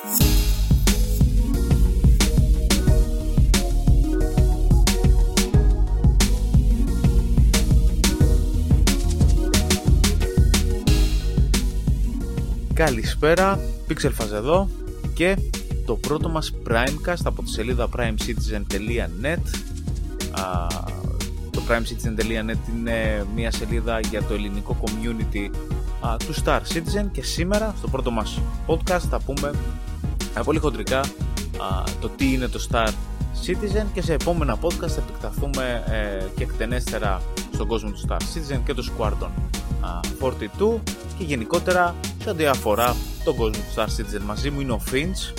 Καλησπέρα, Pixelfaz εδώ και το πρώτο μας Primecast από τη σελίδα primecitizen.net Το primecitizen.net είναι μια σελίδα για το ελληνικό community του Star Citizen και σήμερα στο πρώτο μας podcast θα πούμε πολύ χοντρικά το τι είναι το Star Citizen και σε επόμενα podcast θα επεκταθούμε ε, και εκτενέστερα στον κόσμο του Star Citizen και του Squadron 42 και γενικότερα σε ό,τι αφορά τον κόσμο του Star Citizen. Μαζί μου είναι ο Finch.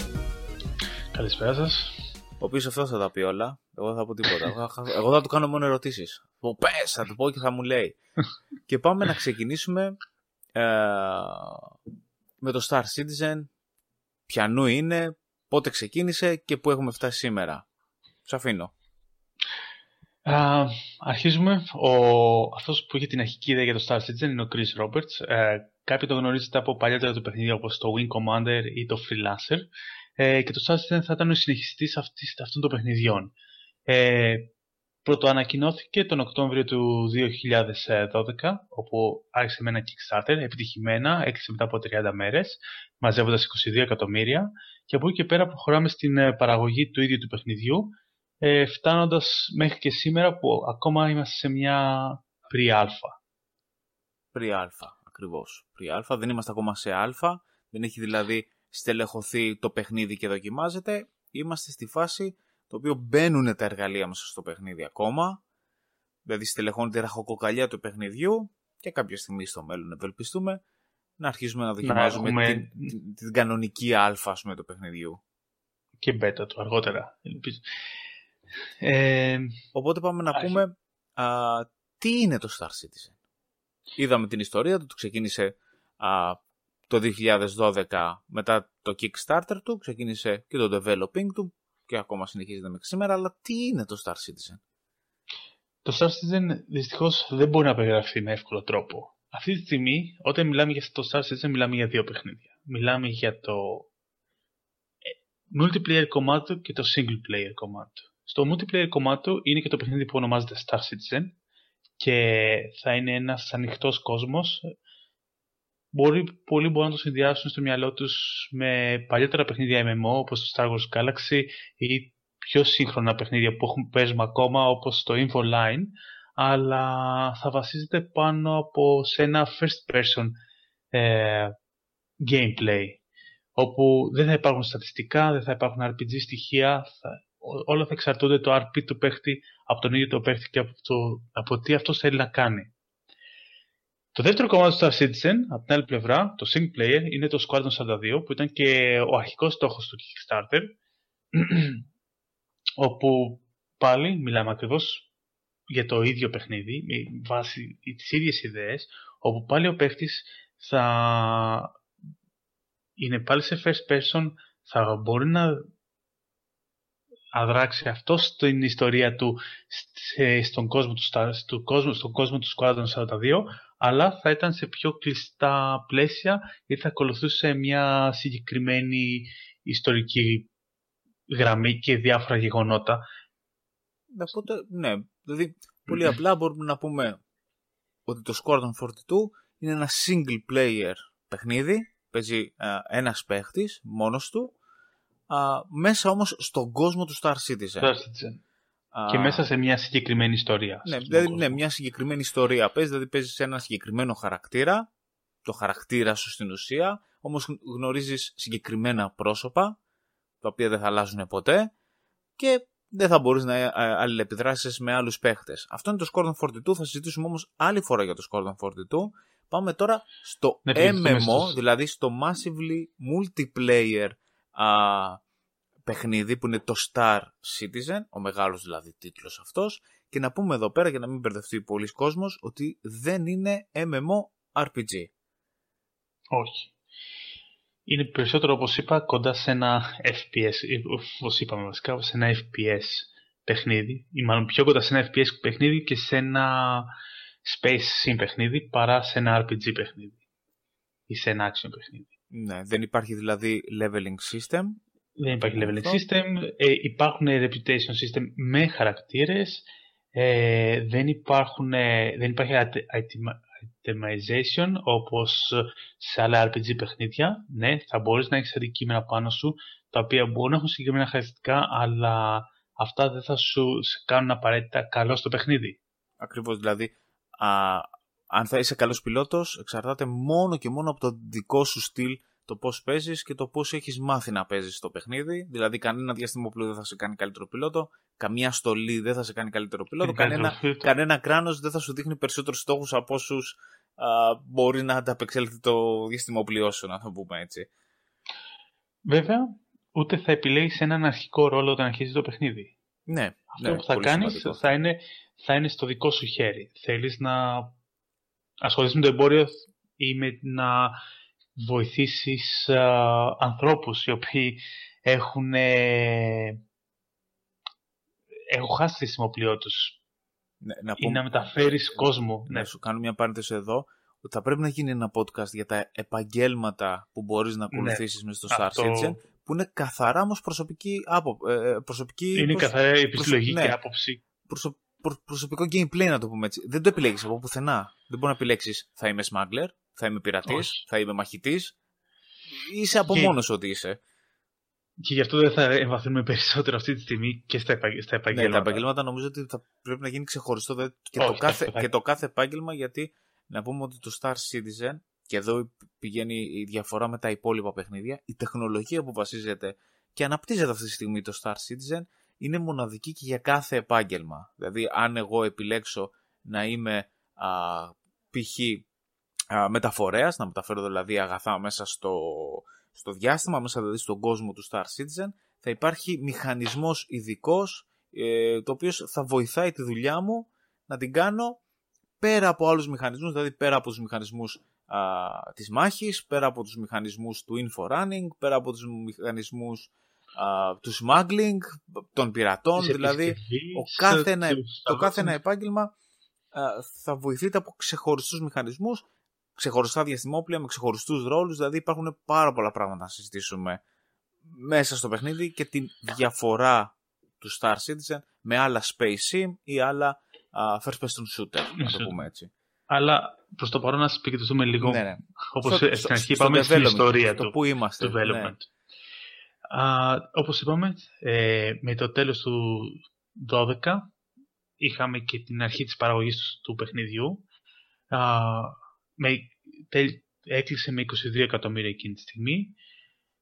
Καλησπέρα σας. Ο οποίος αυτός θα τα πει όλα. Εγώ δεν θα πω τίποτα. Εγώ θα του κάνω μόνο ερωτήσεις. Πες, θα του πω και θα μου λέει. και πάμε να ξεκινήσουμε ε, με το Star Citizen. Ποιανού είναι, πότε ξεκίνησε και πού έχουμε φτάσει σήμερα. Σας αφήνω. Uh, αρχίζουμε. Ο, αυτός που είχε την αρχική ιδέα για το Star Citizen είναι ο Chris Roberts. Uh, κάποιοι το γνωρίζετε από παλιότερα το παιχνίδι όπως το Wing Commander ή το Freelancer. Uh, και το Star Citizen θα ήταν ο συνεχιστής αυτών των παιχνιδιών. Uh, πρώτο ανακοινώθηκε τον Οκτώβριο του 2012, όπου άρχισε με ένα Kickstarter επιτυχημένα, έκλεισε μετά από 30 μέρες, μαζεύοντας 22 εκατομμύρια. Και από εκεί και πέρα προχωράμε στην παραγωγή του ίδιου του παιχνιδιού, ε, φτάνοντας μέχρι και σήμερα που ακόμα είμαστε σε μια πρι-αλφα. Πρι-αλφα, ακριβώς. Πρι-αλφα, δεν είμαστε ακόμα σε αλφα, δεν έχει δηλαδή στελεχωθεί το παιχνίδι και δοκιμάζεται. Είμαστε στη φάση το οποίο μπαίνουν τα εργαλεία μας στο παιχνίδι ακόμα, δηλαδή στελεχώνεται η ραχοκοκαλιά του παιχνιδιού και κάποια στιγμή στο μέλλον ευελπιστούμε να αρχίσουμε να δοκιμάζουμε έχουμε... την, την, την, κανονική αλφα με το παιχνιδιού. Και μπέτα του αργότερα. Ε, Οπότε πάμε να πούμε α, τι είναι το Star Citizen. Είδαμε την ιστορία του, το ξεκίνησε α, το 2012 μετά το Kickstarter του, ξεκίνησε και το developing του και ακόμα συνεχίζεται μέχρι σήμερα, αλλά τι είναι το Star Citizen; Το Star Citizen δυστυχώς δεν μπορεί να περιγραφεί με εύκολο τρόπο. Αυτή τη στιγμή, όταν μιλάμε για το Star Citizen, μιλάμε για δύο παιχνίδια. Μιλάμε για το ε, multiplayer κομμάτι και το single player κομμάτι. Στο multiplayer κομμάτι είναι και το παιχνίδι που ονομάζεται Star Citizen και θα είναι ένας ανοιχτός κόσμος. Μπορεί, πολλοί μπορούν να το συνδυάσουν στο μυαλό τους με παλιότερα παιχνίδια MMO όπως το Star Wars Galaxy ή πιο σύγχρονα παιχνίδια που έχουν παίζουμε ακόμα όπως το Infoline αλλά θα βασίζεται πάνω από σε ένα first person ε, gameplay όπου δεν θα υπάρχουν στατιστικά, δεν θα υπάρχουν RPG στοιχεία, θα, όλα θα εξαρτώνται το RP του παίχτη από τον ίδιο το παίχτη και από, το, από τι αυτός θέλει να κάνει. Το δεύτερο κομμάτι του Star Citizen, από την άλλη πλευρά, το single player, είναι το Squadron 42, που ήταν και ο αρχικός στόχος του Kickstarter, όπου πάλι μιλάμε ακριβώς για το ίδιο παιχνίδι, με βάση τις ίδιες ιδέες, όπου πάλι ο παίχτης θα είναι πάλι σε first person, θα μπορεί να αδράξει αυτό στην ιστορία του στον κόσμο του, στο κόσμο, στον κόσμο του Squadron 42 αλλά θα ήταν σε πιο κλειστά πλαίσια ή θα ακολουθούσε μια συγκεκριμένη ιστορική γραμμή και διάφορα γεγονότα. Οπότε, ναι, δηλαδή πολύ απλά μπορούμε να πούμε ότι το Squadron 42 είναι ένα single player παιχνίδι, παίζει ε, ένας παίχτης μόνος του α, μέσα όμως στον κόσμο του Star Citizen. Star Citizen. Και μέσα σε μια συγκεκριμένη ιστορία. Ναι, δηλαδή, ναι, μια συγκεκριμένη ιστορία παίζει, δηλαδή παίζεις σε ένα συγκεκριμένο χαρακτήρα, το χαρακτήρα σου στην ουσία, όμως γνωρίζεις συγκεκριμένα πρόσωπα, τα οποία δεν θα αλλάζουν ποτέ και δεν θα μπορείς να ε, αλληλεπιδράσεις με άλλους παίχτες. Αυτό είναι το Squadron 42, θα συζητήσουμε όμως άλλη φορά για το Squadron 42. Πάμε τώρα στο ναι, MMO, δηλαδή στο Massively Multiplayer α, παιχνίδι που είναι το Star Citizen, ο μεγάλος δηλαδή τίτλος αυτός και να πούμε εδώ πέρα για να μην μπερδευτεί πολλοί κόσμος ότι δεν είναι MMORPG. Όχι. Είναι περισσότερο όπως είπα κοντά σε ένα FPS, όπως είπαμε βασικά, σε ένα FPS παιχνίδι ή μάλλον πιο κοντά σε ένα FPS παιχνίδι και σε ένα Space Sim παιχνίδι παρά σε ένα RPG παιχνίδι ή σε ένα action παιχνίδι. Ναι, δεν υπάρχει δηλαδή leveling system. Δεν υπάρχει leveling system. Ε, υπάρχουν reputation system με χαρακτήρες. Ε, δεν, υπάρχουν, ε, δεν υπάρχει itemization όπως σε άλλα RPG παιχνίδια. Ναι, θα μπορείς να έχεις αντικείμενα πάνω σου τα οποία μπορούν να έχουν συγκεκριμένα χαρακτηριστικά αλλά αυτά δεν θα σου κάνουν απαραίτητα καλό στο παιχνίδι. Ακριβώς, δηλαδή α, αν θα είσαι καλός πιλότος εξαρτάται μόνο και μόνο από το δικό σου στυλ το πώς παίζεις και το πώς έχεις μάθει να παίζεις το παιχνίδι. Δηλαδή κανένα διαστημόπλο δεν θα σε κάνει καλύτερο πιλότο, καμία στολή δεν θα σε κάνει καλύτερο πιλότο, κανένα, κανένα κράνος δεν θα σου δείχνει περισσότερους στόχους από όσους μπορεί να ανταπεξέλθει το διαστημόπλοιό σου, να το πούμε έτσι. Βέβαια, ούτε θα επιλέγεις έναν αρχικό ρόλο όταν αρχίζει το παιχνίδι. Ναι, Αυτό ναι, που θα κάνεις θα είναι, θα είναι στο δικό σου χέρι. Θέλεις να ασχοληθείς με το εμπόριο ή με να βοηθήσεις α, ανθρώπους οι οποίοι έχουν, ε, έχουν χάσει τη χρησιμοποιώ τους ναι, να ή να μεταφέρεις κόσμο. Ναι, σου κάνω μια παρένθεση εδώ ότι θα πρέπει να γίνει ένα podcast για τα επαγγέλματα που μπορείς να ακολουθήσεις ναι, μέσα στο Star αυτό... Citizen που είναι καθαρά όμως προσωπική, άπο, ε, προσωπική Είναι προσ... καθαρά επιστολογική ναι, άποψη. Προσω... Προ... προσωπικό gameplay να το πούμε έτσι. Δεν το επιλέγεις από πουθενά. Δεν μπορεί να επιλέξεις θα είμαι smuggler, θα είμαι πειρατής, θα είμαι μαχητής. Είσαι από και... μόνο ότι είσαι. Και γι' αυτό δεν θα εμβαθύνουμε περισσότερο αυτή τη στιγμή και στα, στα επαγγέλματα. Ναι, τα επαγγέλματα νομίζω ότι θα πρέπει να γίνει ξεχωριστό και, το κάθε, και το κάθε επάγγελμα γιατί να πούμε ότι το Star Citizen και εδώ πηγαίνει η διαφορά με τα υπόλοιπα παιχνίδια η τεχνολογία που βασίζεται και αναπτύσσεται αυτή τη στιγμή το Star Citizen είναι μοναδική και για κάθε επάγγελμα. Δηλαδή αν εγώ επιλέξω να είμαι π.χ μεταφορέας, να μεταφέρω δηλαδή αγαθά μέσα στο, στο διάστημα, μέσα δηλαδή στον κόσμο του Star Citizen, θα υπάρχει μηχανισμός ειδικός, ε, το οποίος θα βοηθάει τη δουλειά μου να την κάνω πέρα από άλλους μηχανισμούς, δηλαδή πέρα από τους μηχανισμούς α, της μάχης, πέρα από τους μηχανισμούς του info-running, πέρα από τους μηχανισμούς α, του smuggling, των πειρατών, δηλαδή ο κάθε ένα, το κάθε ένα επάγγελμα α, θα βοηθείται από ξεχωριστούς μηχανισμούς ξεχωριστά διαστημόπλια με ξεχωριστούς ρόλους. Δηλαδή υπάρχουν πάρα πολλά πράγματα να συζητήσουμε μέσα στο παιχνίδι και τη διαφορά του Star Citizen με άλλα Space Sim ή άλλα uh, First Person Shooter, να το πούμε έτσι. Αλλά προς το παρόν να επικεντρωθούμε λίγο. Ναι, ναι. Όπως στην αρχή είπαμε στην ιστορία του. Πού είμαστε. Development. Ναι. Uh, όπως είπαμε, ε, με το τέλος του 12 είχαμε και την αρχή της παραγωγής του, του παιχνιδιού. Uh, με, έκλεισε με 22 εκατομμύρια εκείνη τη στιγμή.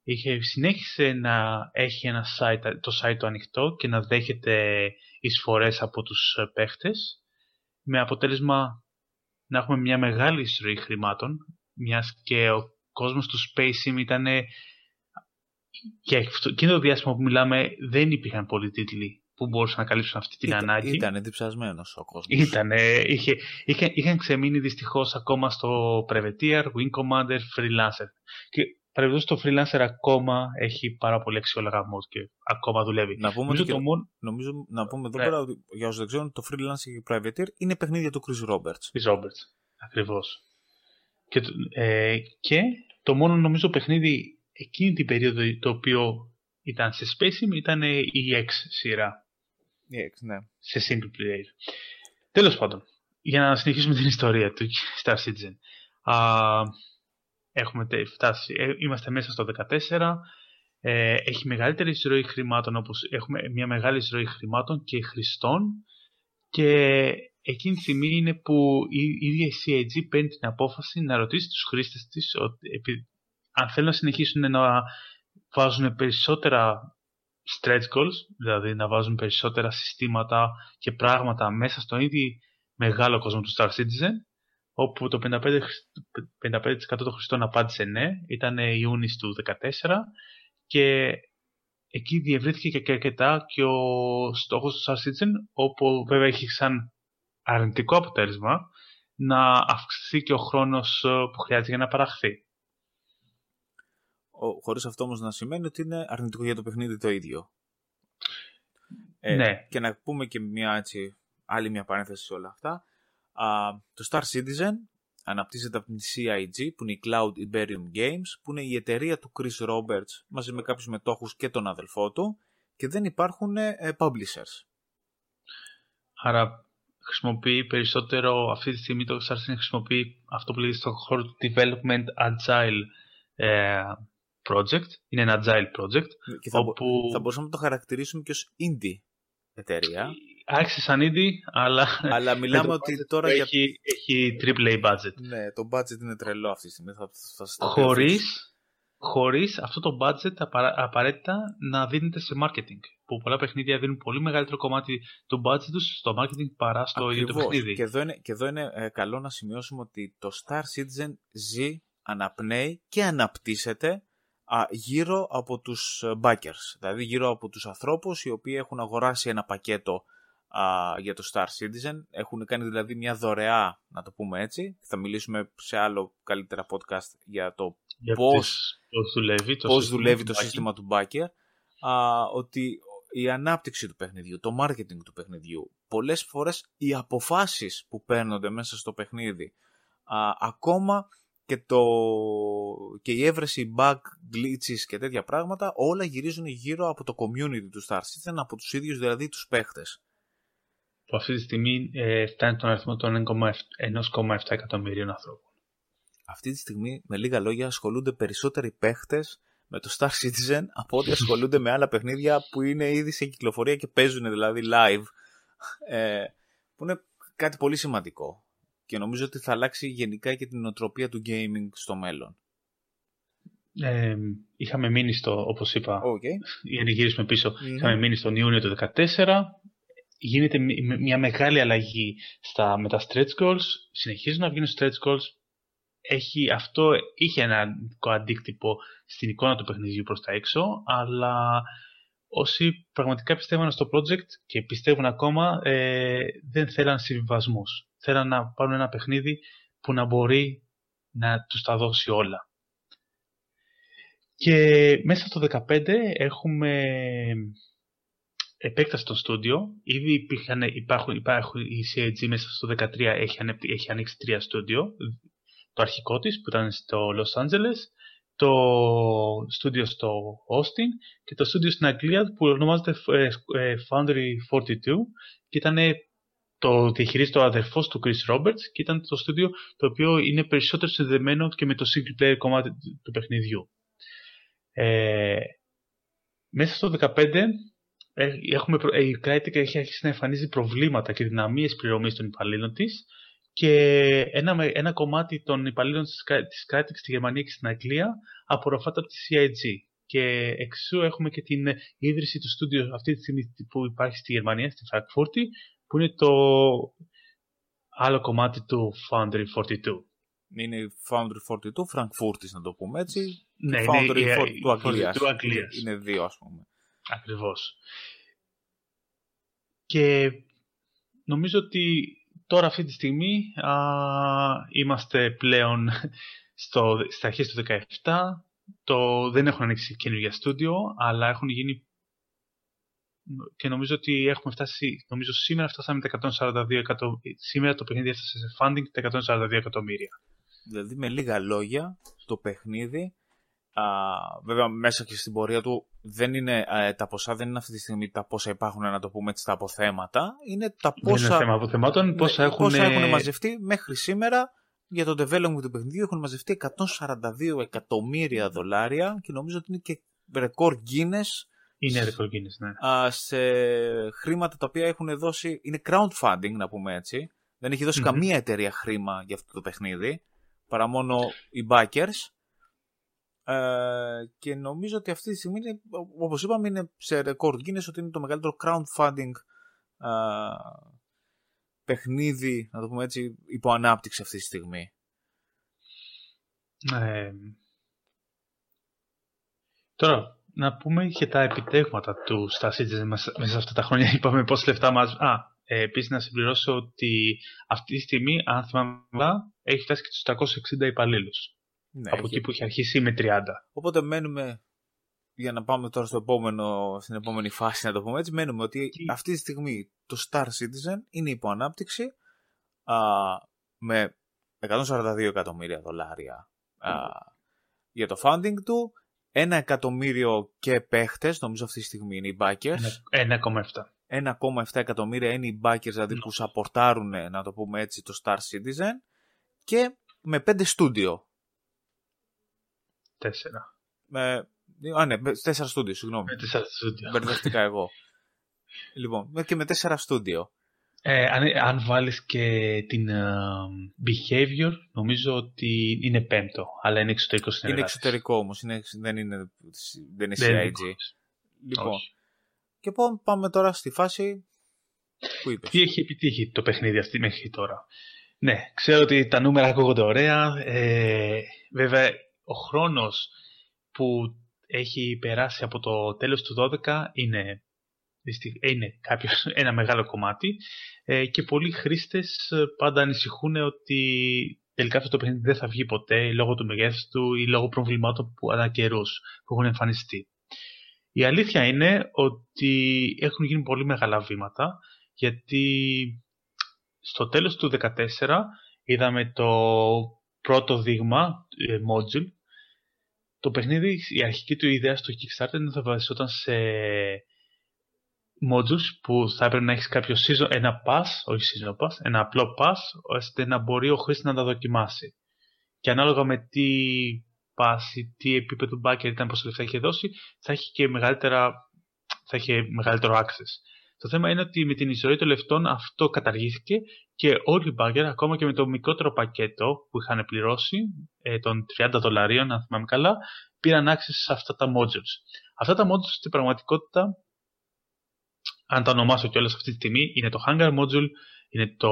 Είχε, συνέχισε να έχει ένα site, το site του ανοιχτό και να δέχεται εισφορές από τους ε, παίχτες με αποτέλεσμα να έχουμε μια μεγάλη εισρωή χρημάτων μιας και ο κόσμος του Space Sim ήταν και εκείνο το διάστημα που μιλάμε δεν υπήρχαν πολλοί τίτλοι που μπορούσαν να καλύψουν αυτή την ήταν, ανάγκη. Ήταν διψασμένος ο κόσμος. Ήταν. Είχε, είχε, είχαν ξεμείνει δυστυχώς ακόμα στο Privateer, Wing Commander, Freelancer. Και παρεμπιπτόντω το Freelancer ακόμα έχει πάρα πολύ αξιόλογα mod και ακόμα δουλεύει. Να πούμε, νομίζω, το μόνο... νομίζω να πούμε εδώ ναι. πέρα ότι για όσους δεν ξέρουν, το Freelancer και το Privateer είναι παιχνίδια του Chris Roberts. Chris Roberts. Ακριβώς. Και, ε, και το μόνο νομίζω παιχνίδι εκείνη την περίοδο το οποίο ήταν σε Space ήταν η X σειρά ναι. Σε single player. Τέλος πάντων, για να συνεχίσουμε την ιστορία του Star Citizen. Α, έχουμε φτάσει, ε, είμαστε μέσα στο 14. Ε, έχει μεγαλύτερη εισρωή χρημάτων, όπως έχουμε μια μεγάλη εισρωή χρημάτων και χρηστών και εκείνη τη στιγμή είναι που η ίδια η CAG παίρνει την απόφαση να ρωτήσει τους χρήστες της ότι, αν θέλουν να συνεχίσουν να βάζουν περισσότερα stretch goals, δηλαδή να βάζουν περισσότερα συστήματα και πράγματα μέσα στον ίδιο μεγάλο κόσμο του Star Citizen, όπου το 55%, 55 των χρηστών απάντησε ναι, ήταν Ιούνις του 2014 και εκεί διευρύθηκε και αρκετά και ο στόχος του Star Citizen, όπου βέβαια έχει σαν αρνητικό αποτέλεσμα να αυξηθεί και ο χρόνος που χρειάζεται για να παραχθεί χωρίς αυτό όμως να σημαίνει ότι είναι αρνητικό για το παιχνίδι το ίδιο. Ε, ναι. Και να πούμε και μια έτσι, άλλη μια παρένθεση σε όλα αυτά. Α, το Star Citizen αναπτύσσεται από την CIG, που είναι η Cloud Iberium Games, που είναι η εταιρεία του Chris Roberts μαζί με κάποιους μετόχους και τον αδελφό του και δεν υπάρχουν ε, publishers. Άρα χρησιμοποιεί περισσότερο, αυτή τη στιγμή το Star χρησιμοποιεί αυτό που λέγεται στον χώρο του Development Agile ε, Project. Είναι ένα Agile Project. Και θα, όπου... θα μπορούσαμε να το χαρακτηρίσουμε και ως indie εταιρεία. Άρχισε σαν indie, αλλά, αλλά μιλάμε ότι τώρα έχει, για... έχει AAA budget. Ναι, το budget είναι τρελό αυτή τη στιγμή. Θα, θα χωρίς, χωρίς αυτό το budget απαραίτητα να δίνεται σε marketing. Που πολλά παιχνίδια δίνουν πολύ μεγαλύτερο κομμάτι του budget τους στο marketing παρά στο ίδιο το παιχνίδι. Και εδώ είναι, και εδώ είναι ε, καλό να σημειώσουμε ότι το Star Citizen ζει, αναπνέει και αναπτύσσεται α, γύρω από τους ε, backers. Δηλαδή γύρω από τους ανθρώπους οι οποίοι έχουν αγοράσει ένα πακέτο α, για το Star Citizen. Έχουν κάνει δηλαδή μια δωρεά, να το πούμε έτσι. Θα μιλήσουμε σε άλλο καλύτερα podcast για το για πώς, πώς δουλεύει το, πώς σύστημα, δουλεύει το σύστημα του backer. Α, ότι η ανάπτυξη του παιχνιδιού, το marketing του παιχνιδιού, πολλές φορές οι αποφάσεις που παίρνονται μέσα στο παιχνίδι, α, ακόμα και, το, και η έβρεση bug, glitches και τέτοια πράγματα, όλα γυρίζουν γύρω από το community του Star Citizen, από τους ίδιους δηλαδή τους παίχτες. Που αυτή τη στιγμή ε, φτάνει τον αριθμό των 1,7 εκατομμυρίων ανθρώπων. Αυτή τη στιγμή, με λίγα λόγια, ασχολούνται περισσότεροι παίχτες με το Star Citizen από ό,τι ασχολούνται με άλλα παιχνίδια που είναι ήδη σε κυκλοφορία και παίζουν δηλαδή live. Ε, που είναι κάτι πολύ σημαντικό και νομίζω ότι θα αλλάξει γενικά και την οτροπία του gaming στο μέλλον. Ε, είχαμε μείνει στο, όπως είπα, okay. για να γυρίσουμε πίσω, είχαμε μείνει στον Ιούνιο του 2014. Γίνεται μια μεγάλη αλλαγή στα, με τα stretch goals. Συνεχίζουν να βγαίνουν stretch goals. Έχει, αυτό είχε ένα αντίκτυπο στην εικόνα του παιχνιδιού προς τα έξω, αλλά όσοι πραγματικά πιστεύαν στο project και πιστεύουν ακόμα, ε, δεν θέλαν συμβιβασμούς θέλαν να πάρουν ένα παιχνίδι που να μπορεί να τους τα δώσει όλα. Και μέσα στο 2015 έχουμε επέκταση στο στούντιο. Ήδη υπήρχαν, υπάρχουν, υπάρχουν, η CAG μέσα στο 2013 έχει, έχει ανοίξει τρία στούντιο. Το αρχικό της που ήταν στο Los Angeles, το στούντιο στο Austin και το στούντιο στην Αγγλία που ονομάζεται ε, ε, Foundry 42 και ήταν το διαχειρίζεται ο αδερφός του Chris Roberts και ήταν το στούντιο το οποίο είναι περισσότερο συνδεμένο και με το single player κομμάτι του παιχνιδιού. Ε, μέσα στο 2015 ε, έχουμε, ε, η Crytek έχει αρχίσει να εμφανίζει προβλήματα και δυναμίες πληρωμής των υπαλλήλων της και ένα, ένα κομμάτι των υπαλλήλων της, της Crytek στη Γερμανία και στην Αγγλία απορροφάται από τη CIG. Και εξού έχουμε και την ίδρυση του στούντιο αυτή τη στιγμή που υπάρχει στη Γερμανία, στη Φραγκφούρτη, που είναι το άλλο κομμάτι του Foundry 42. Είναι η Foundry 42, Frankfurt να το πούμε έτσι. Ναι, Foundry είναι 42 του Αγγλίας. Του Αγγλίας. Είναι δύο ας πούμε. Ακριβώς. Και νομίζω ότι τώρα αυτή τη στιγμή α, είμαστε πλέον στο, στα αρχές του 17. Το, δεν έχουν ανοίξει καινούργια στούντιο, αλλά έχουν γίνει και νομίζω ότι έχουμε φτάσει, νομίζω σήμερα φτάσαμε τα 142 εκατομμύρια, σήμερα το παιχνίδι έφτασε σε funding τα 142 εκατομμύρια. Δηλαδή με λίγα λόγια το παιχνίδι, α, βέβαια μέσα και στην πορεία του δεν είναι, α, τα ποσά δεν είναι αυτή τη στιγμή τα πόσα υπάρχουν να το πούμε έτσι τα αποθέματα, είναι τα πόσα, δεν είναι θέμα αποθεμάτων, ναι, πόσα, έχουν... πόσα έχουν μαζευτεί μέχρι σήμερα για το development του παιχνιδιού έχουν μαζευτεί 142 εκατομμύρια δολάρια και νομίζω ότι είναι και ρεκόρ Guinness είναι ρεκόρ ναι. σε χρήματα τα οποία έχουν δώσει. Είναι crowdfunding, να πούμε έτσι. Δεν έχει καμία εταιρεία χρήμα για αυτό το παιχνίδι. Παρά μόνο οι backers. Ε, και νομίζω ότι αυτή τη στιγμή, όπως είπαμε, είναι σε record Guinness ότι είναι το μεγαλύτερο crowdfunding ε, παιχνίδι, να το πούμε έτσι, υπό ανάπτυξη αυτή τη στιγμή. Ε, τώρα, να πούμε και τα επιτεύγματα του στα Citizen μέσα σε αυτά τα χρόνια. Είπαμε πόσα λεφτά μας... Α, ε, επίσης να συμπληρώσω ότι αυτή τη στιγμή, αν θυμάμαι, έχει φτάσει και στους 360 υπαλλήλους. Ναι, από εκεί που έχει αρχίσει με 30. Οπότε μένουμε, για να πάμε τώρα στο επόμενο, στην επόμενη φάση να το πούμε έτσι, μένουμε ότι αυτή τη στιγμή το Star Citizen είναι υπό ανάπτυξη α, με 142 εκατομμύρια δολάρια α, για το funding του. Ένα εκατομμύριο και παίχτες, νομίζω αυτή τη στιγμή είναι οι backers. 1,7. 1,7 εκατομμύρια είναι οι backers, δηλαδή που σαπορτάρουν, να το πούμε έτσι, το Star Citizen. Και με 5 στούντιο. Τέσσερα. Με, α, ναι, με τέσσερα στούντιο, συγγνώμη. Με τέσσερα στούντιο. Μπερδευτικά εγώ. λοιπόν, και με τέσσερα στούντιο. Ε, αν, αν βάλεις και την uh, behavior, νομίζω ότι είναι πέμπτο, αλλά είναι εξωτερικό συνεργάτης. Είναι εξωτερικό όμως, είναι, δεν είναι, δεν είναι CIG. Λοιπόν, Όχι. και πάμε τώρα στη φάση που είπες. Τι έχει επιτύχει το παιχνίδι αυτή μέχρι τώρα. Ναι, ξέρω ότι τα νούμερα ακούγονται ωραία. Ε, βέβαια, ο χρόνος που έχει περάσει από το τέλος του 12 είναι, είναι κάποιος, ένα μεγάλο κομμάτι ε, και πολλοί χρήστες ε, πάντα ανησυχούν ότι τελικά αυτό το παιχνίδι δεν θα βγει ποτέ λόγω του μεγέθους του ή λόγω προβλημάτων που ανά καιρούς, που έχουν εμφανιστεί. Η αλήθεια είναι ότι έχουν γίνει πολύ μεγάλα βήματα γιατί στο τέλος του 2014 είδαμε το πρώτο δείγμα ε, module το παιχνίδι, η αρχική του ιδέα στο Kickstarter είναι θα βασιζόταν σε modules που θα έπρεπε να έχεις κάποιο season, ένα pass, όχι season pass, ένα απλό pass, ώστε να μπορεί ο χρήστη να τα δοκιμάσει. Και ανάλογα με τι pass ή τι επίπεδο backer ήταν πόσα λεφτά είχε δώσει, θα έχει και μεγαλύτερα, θα έχει μεγαλύτερο access. Το θέμα είναι ότι με την ιστορία των λεφτών αυτό καταργήθηκε και όλοι οι backer, ακόμα και με το μικρότερο πακέτο που είχαν πληρώσει, ε, των 30 δολαρίων, αν θυμάμαι καλά, πήραν access σε αυτά τα modules. Αυτά τα modules στην πραγματικότητα αν τα ονομάσω κιόλας αυτή τη στιγμή, είναι το Hangar Module, είναι το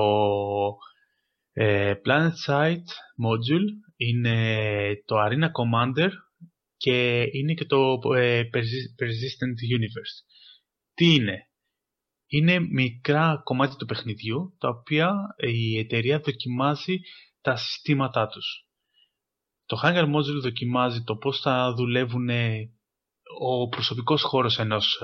ε, Planet Site Module, είναι το Arena Commander και είναι και το ε, Persistent Universe. Τι είναι; Είναι μικρά κομμάτια του παιχνιδιού, τα οποία η εταιρεία δοκιμάζει τα συστήματά τους. Το Hangar Module δοκιμάζει το πώς θα δουλεύουν ο προσωπικός χώρος ενός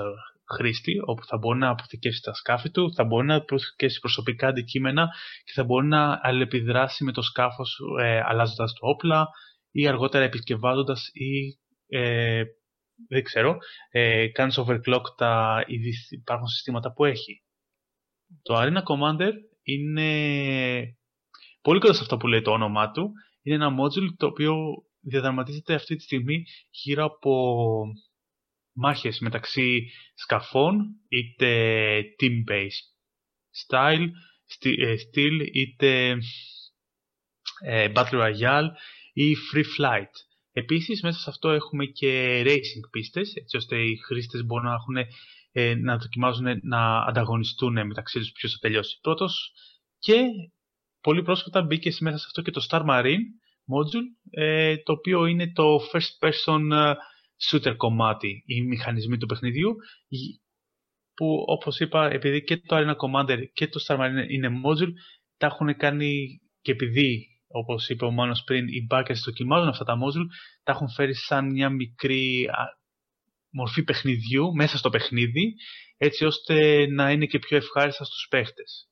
χρήστη, όπου θα μπορεί να αποθηκεύσει τα σκάφη του, θα μπορεί να αποθηκεύσει προσωπικά αντικείμενα και θα μπορεί να αλληλεπιδράσει με το σκάφος ε, αλλάζοντας το όπλα ή αργότερα επισκευάζοντας ή ε, δεν ξέρω, ε, κάνεις overclock τα ήδη υπάρχουν συστήματα που έχει. Το Arena Commander είναι πολύ κοντά σε αυτό που λέει το όνομά του. Είναι ένα module το οποίο διαδραματίζεται αυτή τη στιγμή γύρω από μάχες μεταξύ σκαφών, είτε team-based style, ε, style, είτε ε, battle royale ή free flight. Επίσης μέσα σε αυτό έχουμε και racing πίστες, έτσι ώστε οι χρήστες μπορούν να, έχουν, ε, να δοκιμάζουν να ανταγωνιστούν μεταξύ τους ποιος θα τελειώσει πρώτος και πολύ πρόσφατα μπήκε μέσα σε αυτό και το Star Marine module, το οποίο είναι το first person shooter κομμάτι ή μηχανισμοί του παιχνιδιού που όπως είπα επειδή και το Arena Commander και το Star Marine είναι module τα έχουν κάνει και επειδή όπως είπε ο Μάνος πριν οι backers δοκιμάζουν αυτά τα module τα έχουν φέρει σαν μια μικρή μορφή παιχνιδιού μέσα στο παιχνίδι έτσι ώστε να είναι και πιο ευχάριστα στους παίχτες.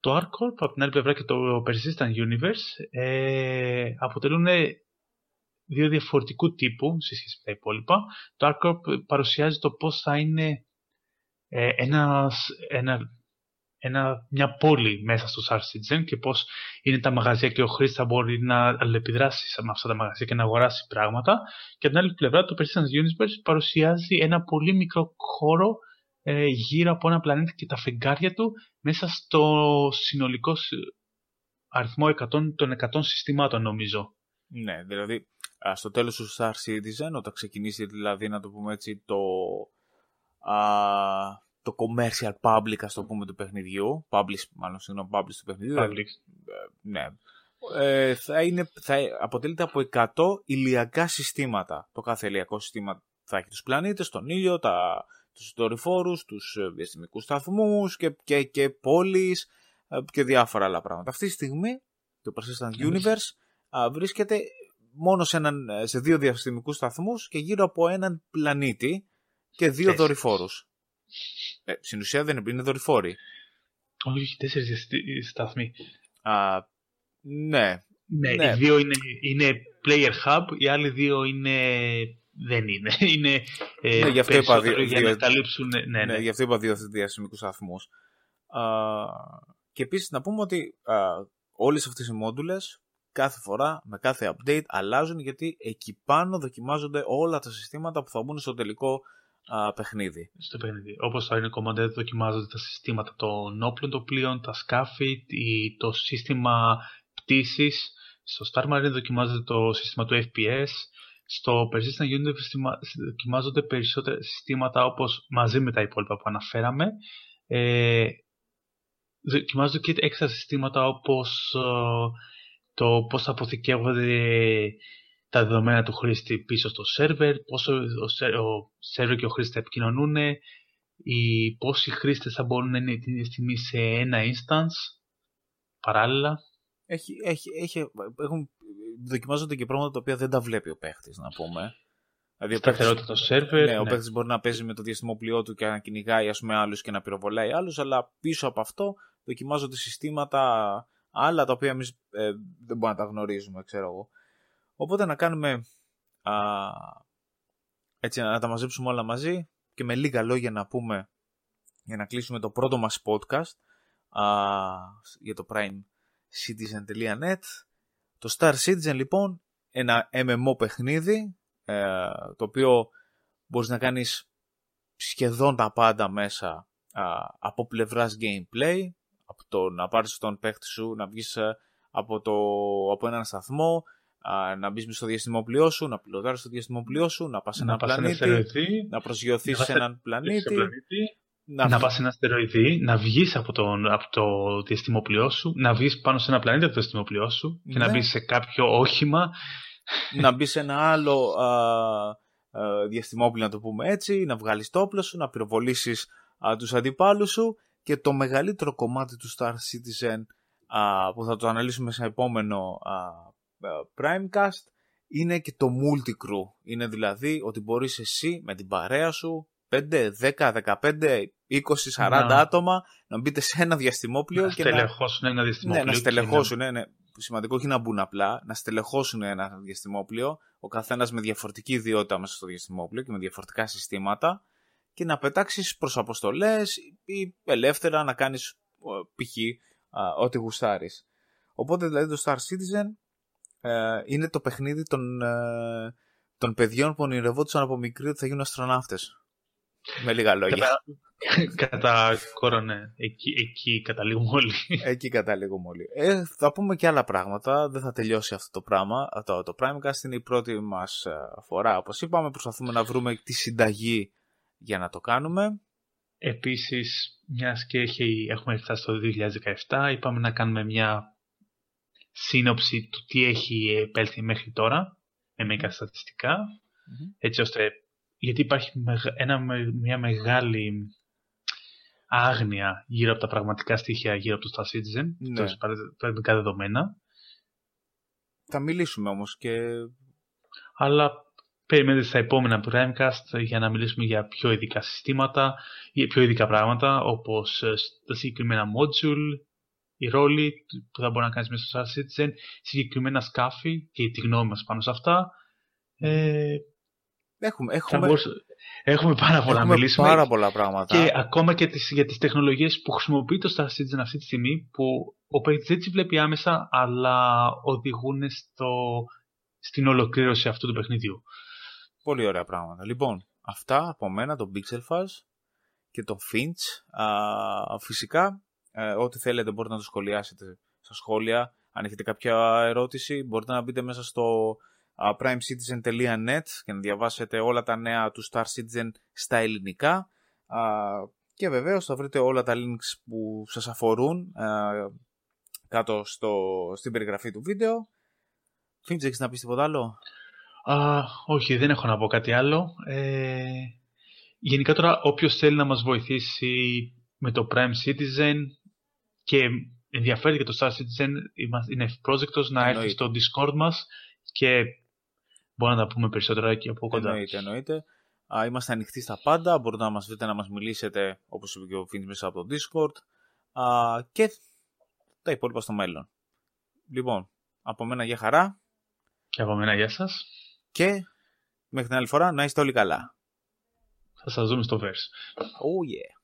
Το ArcCorp από την άλλη πλευρά και το Persistent Universe ε, αποτελούν δύο διαφορετικού τύπου σε σχέση με τα υπόλοιπα. Το ArcCorp παρουσιάζει το πώς θα είναι ε, ένας, ένα, ένα, μια πόλη μέσα στο Star Citizen και πώς είναι τα μαγαζιά και ο χρήστης θα μπορεί να αλληλεπιδράσει με αυτά τα μαγαζιά και να αγοράσει πράγματα. Και από την άλλη πλευρά το Persistence Universe παρουσιάζει ένα πολύ μικρό χώρο ε, γύρω από ένα πλανήτη και τα φεγγάρια του μέσα στο συνολικό αριθμό 100, των 100 συστημάτων νομίζω. Ναι, δηλαδή στο τέλος του Star Citizen, όταν ξεκινήσει δηλαδή να το πούμε έτσι το, α, το commercial public ας το πούμε του παιχνιδιού, publish, μάλλον συγγνώμη, publish του παιχνιδιού, public. Ε, ναι, ε, θα, είναι, θα αποτελείται από 100 ηλιακά συστήματα. Το κάθε ηλιακό σύστημα θα έχει τους πλανήτες, τον ήλιο, τα, τους δορυφόρους, τους ε, διαστημικούς σταθμούς και, και, και πόλεις ε, και διάφορα άλλα πράγματα. Αυτή τη στιγμή το Persistent Universe βρίσκεται μόνο σε, έναν, σε δύο διαστημικούς σταθμούς και γύρω από έναν πλανήτη και δύο τέσσερις. δορυφόρους. Ε, στην ουσία δεν είναι, είναι δορυφόροι. Όχι, τέσσερις σταθμοί. Α, Ναι. Ναι, Ναι. οι δύο είναι, είναι player hub, οι άλλοι δύο είναι... δεν είναι. Είναι ε, Ναι, γι' αυτό είπα περισσότερο δύο- για δύο- να καλύψουν... Ναι, ναι. Ναι, γι' αυτό είπα δύο διαστημικούς σταθμούς. Και επίσης να πούμε ότι όλες αυτές οι μόντουλες κάθε φορά με κάθε update αλλάζουν γιατί εκεί πάνω δοκιμάζονται όλα τα συστήματα που θα μπουν στο τελικό α, παιχνίδι. στο παιχνίδι. Όπως θα είναι Commander, δοκιμάζονται τα συστήματα των όπλων των πλοίων, τα σκάφη, η- το σύστημα πτήσης. Στο Star Marine δοκιμάζεται το σύστημα του FPS. Στο Persistent Universe συστημα- δοκιμάζονται περισσότερα συστήματα όπως μαζί με τα υπόλοιπα που αναφέραμε. Ε, δοκιμάζονται και έξτρα συστήματα όπως ε, το πώς θα αποθηκεύονται τα δεδομένα του χρήστη πίσω στο σερβερ, πόσο ο, σερ- ο σερβερ και ο χρήστη θα επικοινωνούν, οι πόσοι χρήστες θα μπορούν να είναι την ίδια στιγμή σε ένα instance παράλληλα. Έχει, έχει, έχει, έχουν, δοκιμάζονται και πράγματα τα οποία δεν τα βλέπει ο παίχτης, να πούμε. Δηλαδή, ο παίχτης- Σταθερότητα το σερβερ. Ναι, ο ναι. παίκτη μπορεί να παίζει με το διαστημόπλοιό του και να κυνηγάει ας πούμε, άλλους και να πυροβολάει άλλους, αλλά πίσω από αυτό δοκιμάζονται συστήματα άλλα τα οποία εμείς δεν μπορούμε να τα γνωρίζουμε, ξέρω εγώ. Οπότε να κάνουμε. Α, έτσι, να τα μαζέψουμε όλα μαζί και με λίγα λόγια να πούμε για να κλείσουμε το πρώτο μας podcast α, για το primecitizen.net το Star Citizen λοιπόν ένα MMO παιχνίδι ε, το οποίο μπορείς να κάνεις σχεδόν τα πάντα μέσα α, από πλευράς gameplay από το να πάρεις τον παίχτη σου να βγεις ε, από, το, από έναν σταθμό α, να μπεις στο διαστημόπλοιό σου, να πιλωτάρεις το διαστημόπλοιό σου, να πας σε να έναν πας σε ένα πλανήτη, αστεροειδή, να προσγειωθείς να σε πας έναν σε πλανήτη, πλανήτη, να, να πας σε ένα αστεροειδή, να βγεις από, τον, από το διαστημόπλοιό σου, να βγεις πάνω σε ένα πλανήτη από το διαστημόπλοιό σου και να Ναι. μπεις σε κάποιο όχημα να μπεις σε ένα άλλο α, α, διαστημόπλαιο, να το πούμε έτσι, να βγάλεις το όπλο σου, να πυροβολήσεις α, τους αντιπάλους σου και το μεγαλύτερο κομμάτι του Star Citizen α, που θα το αναλύσουμε σε επόμενο α, α, Primecast είναι και το multi-crew. Είναι δηλαδή ότι μπορείς εσύ με την παρέα σου 5, 10, 15, 20, 40 Να. άτομα να μπείτε σε ένα διαστημόπλαιο να και να, στελεχώσουν ένα ναι, διαστημόπλαιο. να και στελεχώσουν, ναι, ναι. Σημαντικό όχι να μπουν απλά, να στελεχώσουν ένα διαστημόπλαιο, ο καθένας με διαφορετική ιδιότητα μέσα στο διαστημόπλαιο και με διαφορετικά συστήματα και να πετάξεις προς αποστολές ή ελεύθερα να κάνεις π.χ. α, ό,τι γουστάρεις. Οπότε δηλαδή το Star Citizen ε, είναι το παιχνίδι των, ε, των παιδιών που ονειρευόντουσαν από μικροί ότι θα γίνουν αστροναύτες. Με λίγα λόγια. Κατά, κατά κόρο, ναι. Εκεί, εκεί καταλήγουμε όλοι. Εκεί καταλήγουμε όλοι. Ε, θα πούμε και άλλα πράγματα. Δεν θα τελειώσει αυτό το πράγμα. Το, το Primecast είναι η πρώτη μας ε, φορά. Όπως είπαμε, προσπαθούμε να βρούμε τη συνταγή για να το κάνουμε. Επίσης, μιας και έχει, έχουμε φτάσει το 2017, είπαμε να κάνουμε μια σύνοψη του τι έχει επέλθει μέχρι τώρα, με μερικά στατιστικά, έτσι ώστε, γιατί υπάρχει μεγα- ένα, με- μια μεγάλη άγνοια γύρω από τα πραγματικά στοιχεία γύρω από το Star Citizen, Ναι. τα πραγματικά δεδομένα, Θα μιλήσουμε όμως και... αλλά περιμένετε στα επόμενα Primecast για να μιλήσουμε για πιο ειδικά συστήματα, για πιο ειδικά πράγματα, όπως ε, τα συγκεκριμένα module, οι ρόλοι που θα μπορεί να κάνεις μέσα στο Star Citizen, συγκεκριμένα σκάφη και τη γνώμη μας πάνω σε αυτά. Ε, Έχουμε, θα έχουμε, μπορούσα- έχουμε πάρα πολλά να έχουμε μιλήσουμε πάρα πολλά πράγματα. και ακόμα και τις, για τις τεχνολογίες που χρησιμοποιεί το Star Citizen αυτή τη στιγμή που ο παίκτης δεν τις βλέπει άμεσα αλλά οδηγούν στο, στην ολοκλήρωση αυτού του παιχνιδιού. Πολύ ωραία πράγματα. Λοιπόν, αυτά από μένα, τον Pixel Fuzz και τον Finch. Α, φυσικά, ε, ό,τι θέλετε μπορείτε να το σχολιάσετε στα σχόλια. Αν έχετε κάποια ερώτηση, μπορείτε να μπείτε μέσα στο α, primecitizen.net και να διαβάσετε όλα τα νέα του Star Citizen στα ελληνικά. Α, και βεβαίως θα βρείτε όλα τα links που σας αφορούν α, κάτω στο, στην περιγραφή του βίντεο. Finch, έχεις να πεις τίποτα άλλο; Α, όχι, δεν έχω να πω κάτι άλλο. Ε, γενικά τώρα όποιος θέλει να μας βοηθήσει με το Prime Citizen και ενδιαφέρει για το Star Citizen είμαστε- είναι ευπρόσδεκτος να έρθει Εννοείται. στο Discord μας και μπορούμε να τα πούμε περισσότερα εκεί από κοντά. Εννοείται, εννοείται. Α, είμαστε ανοιχτοί στα πάντα. Μπορείτε να μας βρείτε να μας μιλήσετε, όπως είπε και ο Φίνης, μέσα από το Discord. Α, και τα υπόλοιπα στο μέλλον. Λοιπόν, από μένα για χαρά. Και από μένα γεια σας. Και μέχρι την άλλη φορά να είστε όλοι καλά. Θα σας δούμε στο verse. Oh yeah.